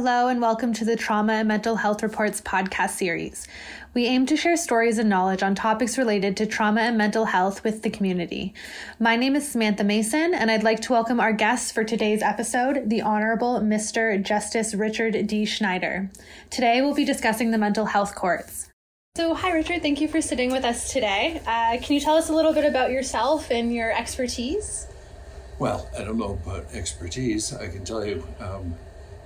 Hello, and welcome to the Trauma and Mental Health Reports podcast series. We aim to share stories and knowledge on topics related to trauma and mental health with the community. My name is Samantha Mason, and I'd like to welcome our guests for today's episode, the Honorable Mr. Justice Richard D. Schneider. Today, we'll be discussing the mental health courts. So, hi, Richard. Thank you for sitting with us today. Uh, can you tell us a little bit about yourself and your expertise? Well, I don't know about expertise. I can tell you um,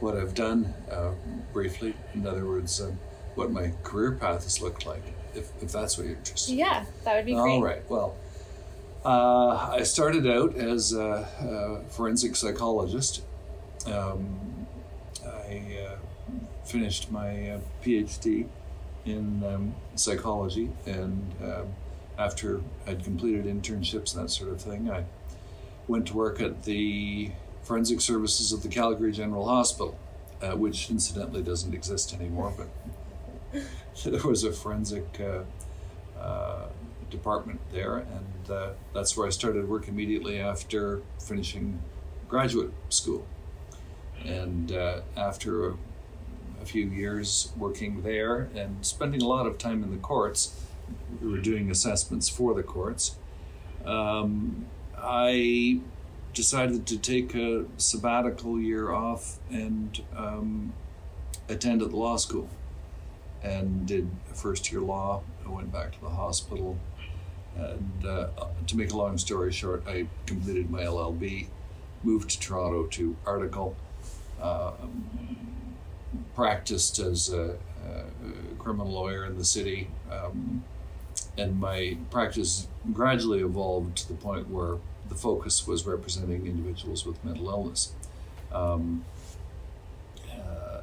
what I've done uh, briefly. In other words, um, what my career path has looked like, if, if that's what you're interested. Yeah, that would be great. All right. Well, uh, I started out as a, a forensic psychologist. Um, I uh, finished my uh, PhD in um, psychology, and um, after I'd completed internships and that sort of thing, I went to work at the forensic services of the Calgary General Hospital, uh, which incidentally doesn't exist anymore, but there was a forensic uh, uh, department there, and uh, that's where I started work immediately after finishing graduate school. And uh, after a, a few years working there and spending a lot of time in the courts, we were doing assessments for the courts. Um, I decided to take a sabbatical year off and um, attended the law school and did first year law. I went back to the hospital. And uh, to make a long story short, I completed my LLB, moved to Toronto to Article, uh, practiced as a, a, criminal lawyer in the city. Um, and my practice gradually evolved to the point where the focus was representing individuals with mental illness. Um, uh,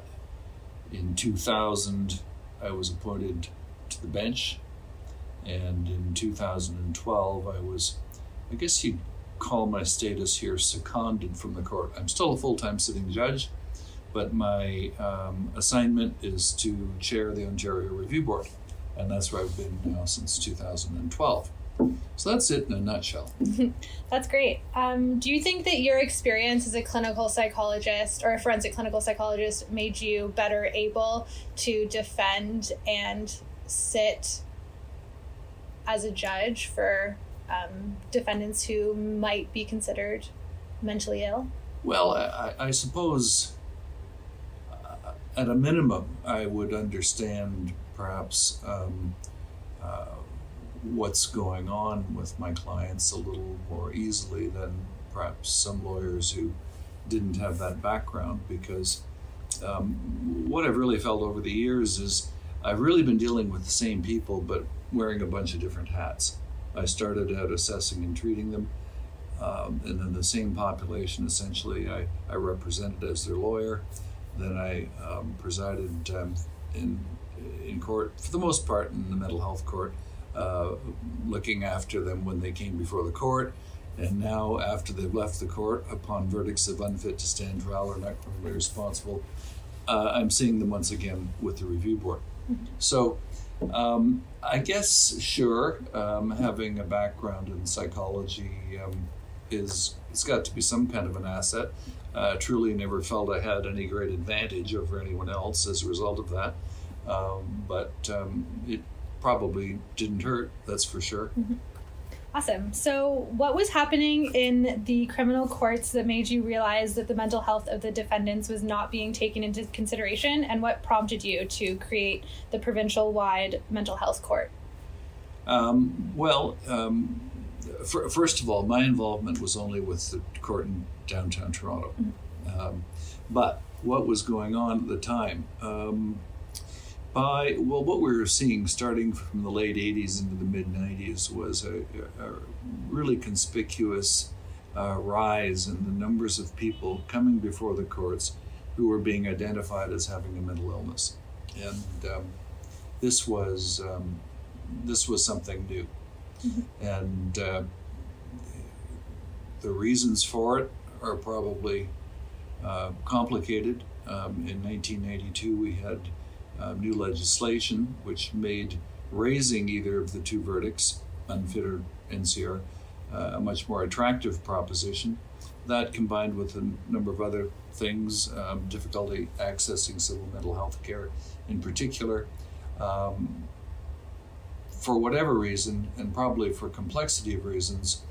in 2000, I was appointed to the bench, and in 2012, I was, I guess you'd call my status here seconded from the court. I'm still a full time sitting judge, but my um, assignment is to chair the Ontario Review Board, and that's where I've been now since 2012. So that's it in a nutshell. that's great. Um, do you think that your experience as a clinical psychologist or a forensic clinical psychologist made you better able to defend and sit as a judge for um, defendants who might be considered mentally ill? Well, I, I suppose at a minimum, I would understand perhaps. Um, uh, what's going on with my clients a little more easily than perhaps some lawyers who didn't have that background because um, what I've really felt over the years is I've really been dealing with the same people but wearing a bunch of different hats. I started out assessing and treating them, um, and then the same population essentially I, I represented as their lawyer. Then I um, presided um, in, in court, for the most part, in the mental health court uh, looking after them when they came before the court. And now, after they've left the court, upon verdicts of unfit to stand trial or not criminally responsible, uh, I'm seeing them once again with the review board. So, um, I guess, sure, um, having a background in psychology um, is it's got to be some kind of an asset. Uh, truly, never felt I had any great advantage over anyone else as a result of that. Um, but um, it probably didn't hurt, that's for sure. Mm-hmm. Awesome. So, what was happening in the criminal courts that made you realize that the mental health of the defendants was not being taken into consideration, and what prompted you to create the provincial wide mental health court? Um, well, um, first of all, my involvement was only with the court in downtown Toronto. Mm-hmm. Um, but what was going on at the time? Um, by well, what we were seeing starting from the late '80s into the mid '90s was a, a really conspicuous uh, rise in the numbers of people coming before the courts who were being identified as having a mental illness, and um, this was um, this was something new, mm-hmm. and uh, the reasons for it are probably uh, complicated. Um, in 1982, we had uh, new legislation which made raising either of the two verdicts, unfit or NCR, uh, a much more attractive proposition. That combined with a number of other things, um, difficulty accessing civil mental health care in particular, um, for whatever reason, and probably for complexity of reasons,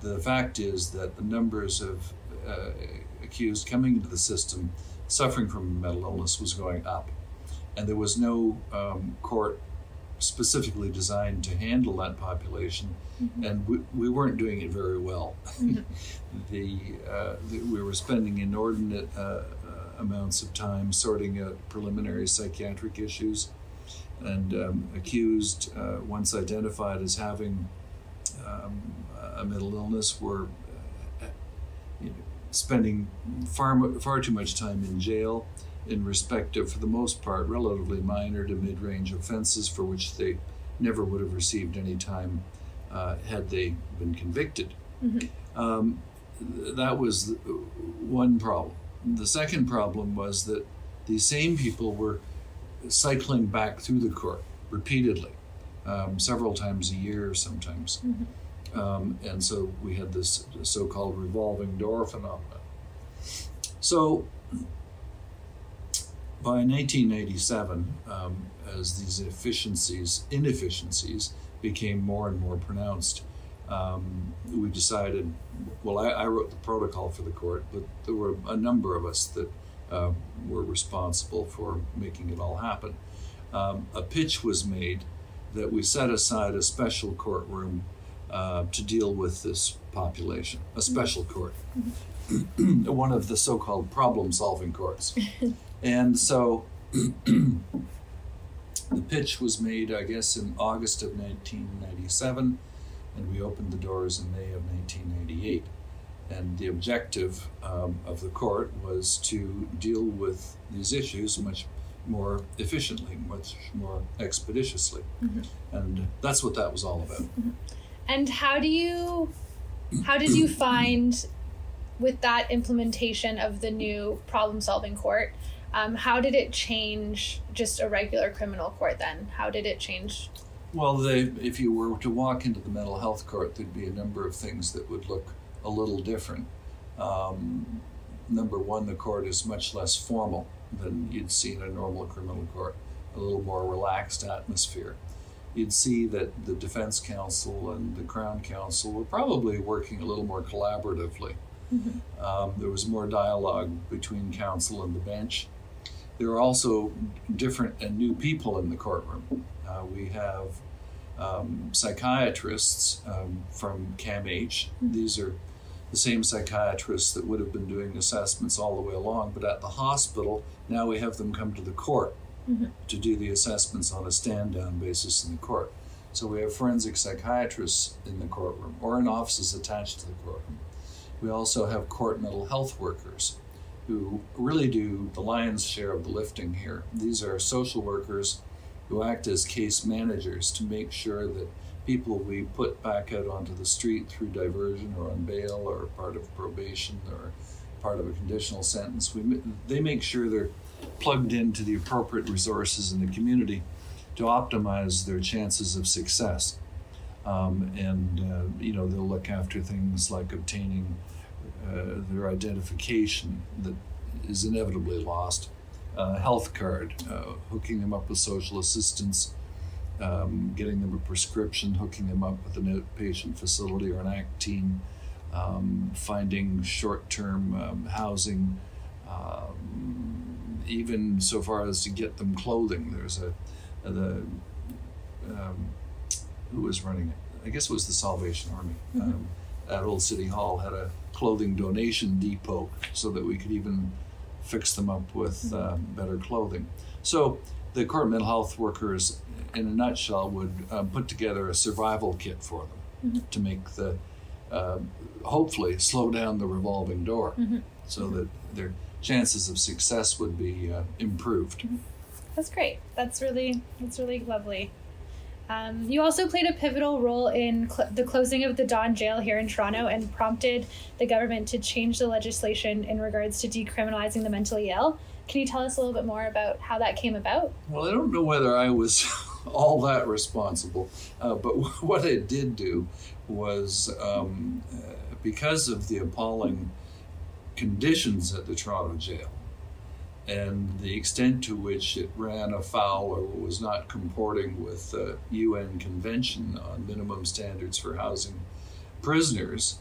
the fact is that the numbers of uh, accused coming into the system suffering from mental illness was going up. And there was no um, court specifically designed to handle that population, mm-hmm. and we, we, weren't doing it very well. Mm-hmm. the, uh, the, we were spending inordinate uh, uh, amounts of time sorting out preliminary psychiatric issues, and um, accused, uh, once identified as having um, a mental illness, were uh, you know, spending far far too much time in jail in respect of, for the most part, relatively minor to mid-range offenses for which they never would have received any time uh, had they been convicted. Mm-hmm. Um, that was one problem. The second problem was that these same people were cycling back through the court repeatedly, um, several times a year sometimes. Mm-hmm. Um, and so we had this so called revolving door phenomenon. So by 1987, um, as these efficiencies, inefficiencies became more and more pronounced, um, we decided. Well, I, I, wrote the protocol for the court, but there were a number of us that uh, were responsible for making it all happen. Um, a pitch was made that we set aside a special courtroom uh, to deal with this population, a special court, one of the so called problem solving courts. and so the pitch was made, I guess, in August of 1997, and we opened the doors in May of 1998. And the objective um, of the court was to deal with these issues much more efficiently, much more expeditiously. Mm-hmm. And that's what that was all about. Mm-hmm. And how do you how did you find with that implementation of the new problem solving court um, how did it change just a regular criminal court then how did it change well they, if you were to walk into the mental health court there'd be a number of things that would look a little different um, number one the court is much less formal than you'd see in a normal criminal court a little more relaxed atmosphere you'd see that the defense counsel and the crown counsel were probably working a little more collaboratively. Mm-hmm. Um, there was more dialogue between counsel and the bench. There are also different and new people in the courtroom. Uh, we have um, psychiatrists um, from CAMH. Mm-hmm. These are the same psychiatrists that would have been doing assessments all the way along, but at the hospital, now we have them come to the court mm-hmm. to do the assessments on a stand down basis in the court. So we have forensic psychiatrists in the courtroom or in offices attached to the courtroom. We also have court mental health workers who really do the lion's share of the lifting here. These are social workers who act as case managers to make sure that people we put back out onto the street through diversion or on bail or part of probation or part of a conditional sentence, we, they make sure they're plugged into the appropriate resources in the community to optimize their chances of success. Um, and uh, you know they'll look after things like obtaining uh, their identification that is inevitably lost, uh, health card, uh, hooking them up with social assistance, um, getting them a prescription, hooking them up with an outpatient facility or an ACT team, um, finding short-term um, housing. Um, even so far as to get them clothing. There's a, the um, who was running it? I guess it was the Salvation Army. Mm-hmm. Um, at Old City Hall had a clothing donation depot so that we could even fix them up with mm-hmm. uh, better clothing. So the court mental health workers, in a nutshell, would um, put together a survival kit for them mm-hmm. to make the uh, hopefully slow down the revolving door mm-hmm. so that they're chances of success would be uh, improved. Mm-hmm. That's great. That's really that's really lovely. Um, you also played a pivotal role in cl- the closing of the Don Jail here in Toronto and prompted the government to change the legislation in regards to decriminalizing the mentally ill. Can you tell us a little bit more about how that came about? Well, I don't know whether I was all that responsible. Uh, but what I did do was um, uh, because of the appalling conditions at the Toronto jail and the extent to which it ran afoul or was not comporting with the UN Convention on minimum standards for housing prisoners,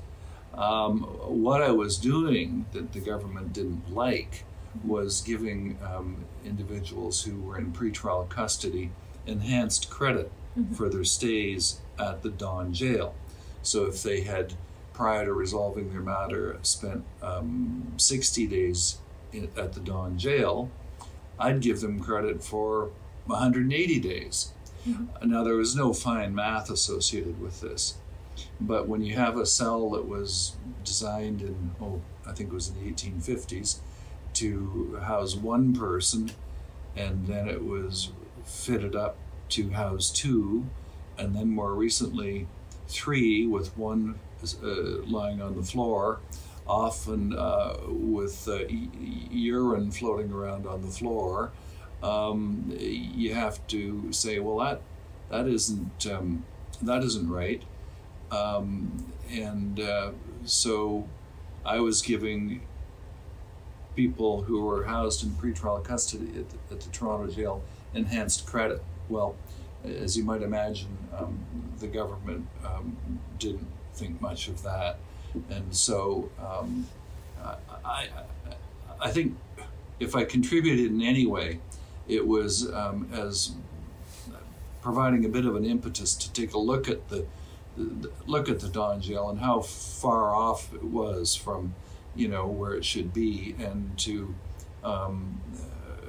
um, what I was doing that the government didn't like was giving um, individuals who were in pretrial custody enhanced credit mm-hmm. for their stays at the Don jail. So if they had, prior to resolving their matter, spent um, 60 days in, at the Don jail, I'd give them credit for 180 days. Mm-hmm. Now, there was no fine math associated with this, but when you have a cell that was designed in, oh, I think it was in the 1850s, to house one person, and then it was fitted up to house two, and then more recently, three with one uh, lying on the floor, often uh, with uh, urine floating around on the floor. Um, you have to say, well, that that isn't um, that isn't right, um, and uh, so I was giving people who were housed in pretrial custody at the, at the Toronto jail enhanced credit. Well, as you might imagine, um, the government um, didn't think much of that, and so um, I, I, think if I contributed in any way, it was um, as providing a bit of an impetus to take a look at the, the look at the Don jail and how far off it was from you know where it should be, and to um, uh,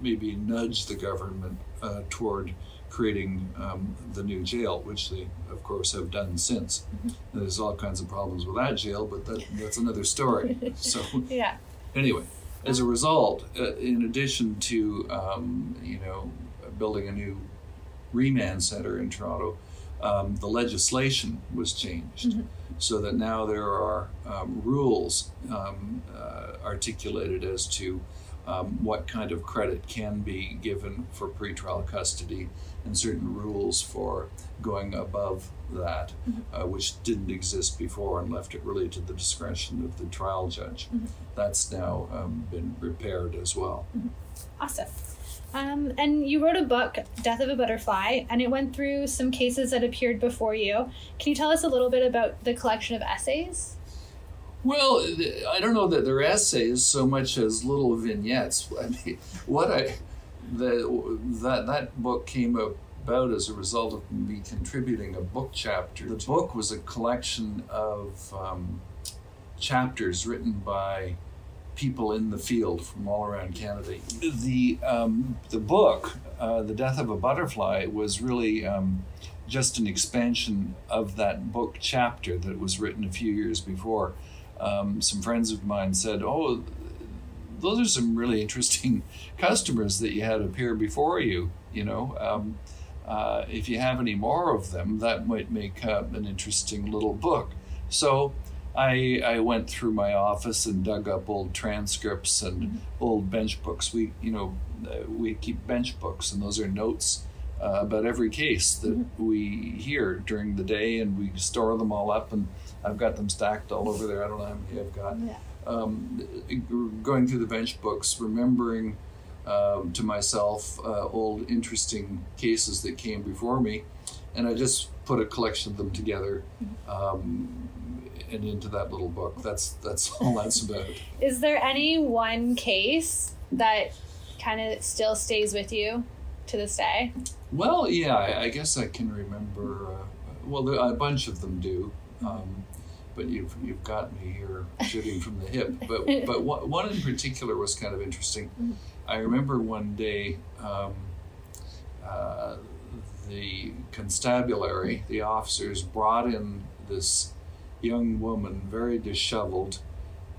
maybe nudge the government uh, toward creating um, the new jail, which they, of course, have done since. Mm-hmm. There's all kinds of problems with that jail, but that, that's another story. so, yeah. Anyway, as a result, uh, in addition to um, you know building a new remand center in Toronto, um, the legislation was changed mm-hmm. so that now there are um, rules um, uh, articulated as to um, what kind of credit can be given for pretrial custody and certain rules for going above that, mm-hmm. uh, which didn't exist before and left it really to the discretion of the trial judge. Mm-hmm. That's now um, been repaired as well. Mm-hmm. Awesome. Um, and you wrote a book, Death of a Butterfly, and it went through some cases that appeared before you. Can you tell us a little bit about the collection of essays? Well, I don't know that they're essays so much as little vignettes. I mean, what I the, that that book came about as a result of me contributing a book chapter. The book was a collection of um, chapters written by people in the field from all around Canada. The um, the book, uh, "The Death of a Butterfly," was really um, just an expansion of that book chapter that was written a few years before. Um, some friends of mine said, "Oh, those are some really interesting customers that you had appear before you. You know." Um, uh, if you have any more of them, that might make uh, an interesting little book. So I, I went through my office and dug up old transcripts and mm-hmm. old bench books. We, you know, uh, we keep bench books, and those are notes uh, about every case that mm-hmm. we hear during the day, and we store them all up. And I've got them stacked all over there. I don't know how many I've got. Yeah. Um, going through the bench books, remembering um, to myself uh, old interesting cases that came before me, and I just put a collection of them together. Mm-hmm. Um, and into that little book. That's that's all that's about. Is there any one case that kind of still stays with you to this day? Well, yeah, I, I guess I can remember. Uh, well, there, a bunch of them do. Um, but you've you've got me here shooting from the hip. But but one in particular was kind of interesting. Mm-hmm. I remember one day um, uh, the constabulary, the officers, brought in this young woman, very disheveled.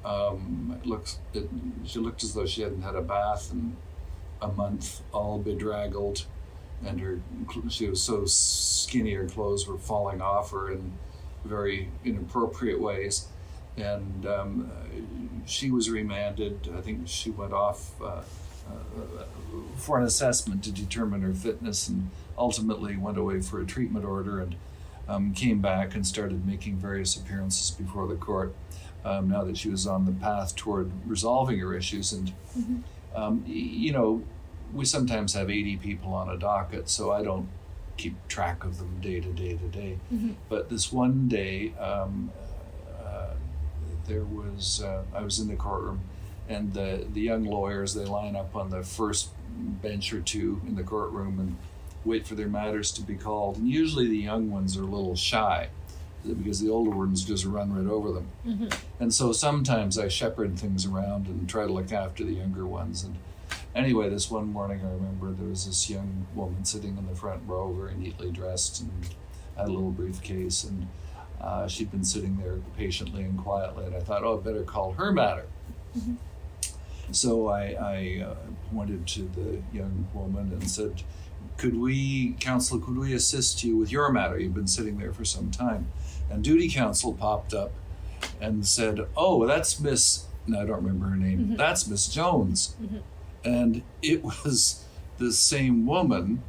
Um, it looks, it, she looked as though she hadn't had a bath in a month, all bedraggled, and her she was so skinny, her clothes were falling off her in very inappropriate ways. And um, she was remanded. I think she went off uh, uh, for an assessment to determine her fitness, and ultimately went away for a treatment order and um, came back and started making various appearances before the court. Um, now that she was on the path toward resolving her issues, and mm-hmm. Um, you know, we sometimes have 80 people on a docket, so I don't keep track of them day to day to day. Mm-hmm. But this one day, um, uh, there was uh, I was in the courtroom, and the the young lawyers they line up on the first bench or two in the courtroom and wait for their matters to be called. And usually the young ones are a little shy because the older ones just run right over them. Mm-hmm. And so sometimes I shepherd things around and try to look after the younger ones and anyway, this one morning I remember there was this young woman sitting in the front row, very neatly dressed and had a little briefcase, and uh, she'd been sitting there patiently and quietly. And I thought, oh, I better call her matter. Mm-hmm. So I, I uh, pointed to the young woman and said, could we, counsel, could we assist you with your matter? You've been sitting there for some time. And duty counsel popped up and said, oh, that's Miss, no, I don't remember her name, mm-hmm. that's Miss Jones. Mm-hmm. And it was the same woman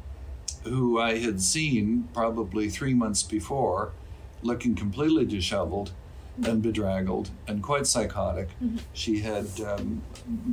who I had seen probably three months before, looking completely disheveled and bedraggled and quite psychotic. Mm-hmm. She had um,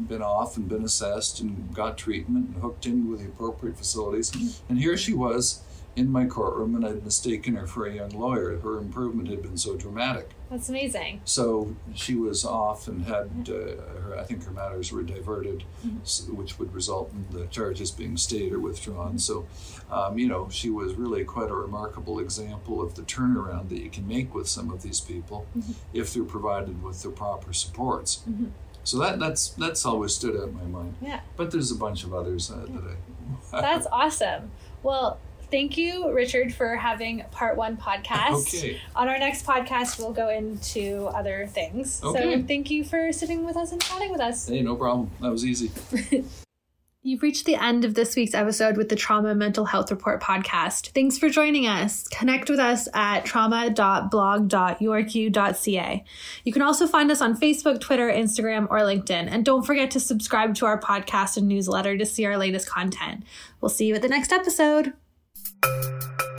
been off and been assessed and got treatment and hooked in with the appropriate facilities. Mm-hmm. And here she was in my courtroom, and I'd mistaken her for a young lawyer. Her improvement had been so dramatic. That's amazing. So she was off and had, uh, her, I think her matters were diverted, mm-hmm. which would result in the charges being stayed or withdrawn. So, um, you know, she was really quite a remarkable example of the turnaround that you can make with some of these people mm-hmm. if they're provided with the proper supports. Mm-hmm. So that that's that's always stood out in my mind. Yeah. But there's a bunch of others uh, that I. that's awesome. Well, thank you, Richard, for having part one podcast. Okay. On our next podcast, we'll go into other things. Okay. So thank you for sitting with us and chatting with us. Hey, no problem. That was easy. You've reached the end of this week's episode with the Trauma Mental Health Report podcast. Thanks for joining us. Connect with us at trauma.blog.yorku.ca. You can also find us on Facebook, Twitter, Instagram, or LinkedIn. And don't forget to subscribe to our podcast and newsletter to see our latest content. We'll see you at the next episode thank you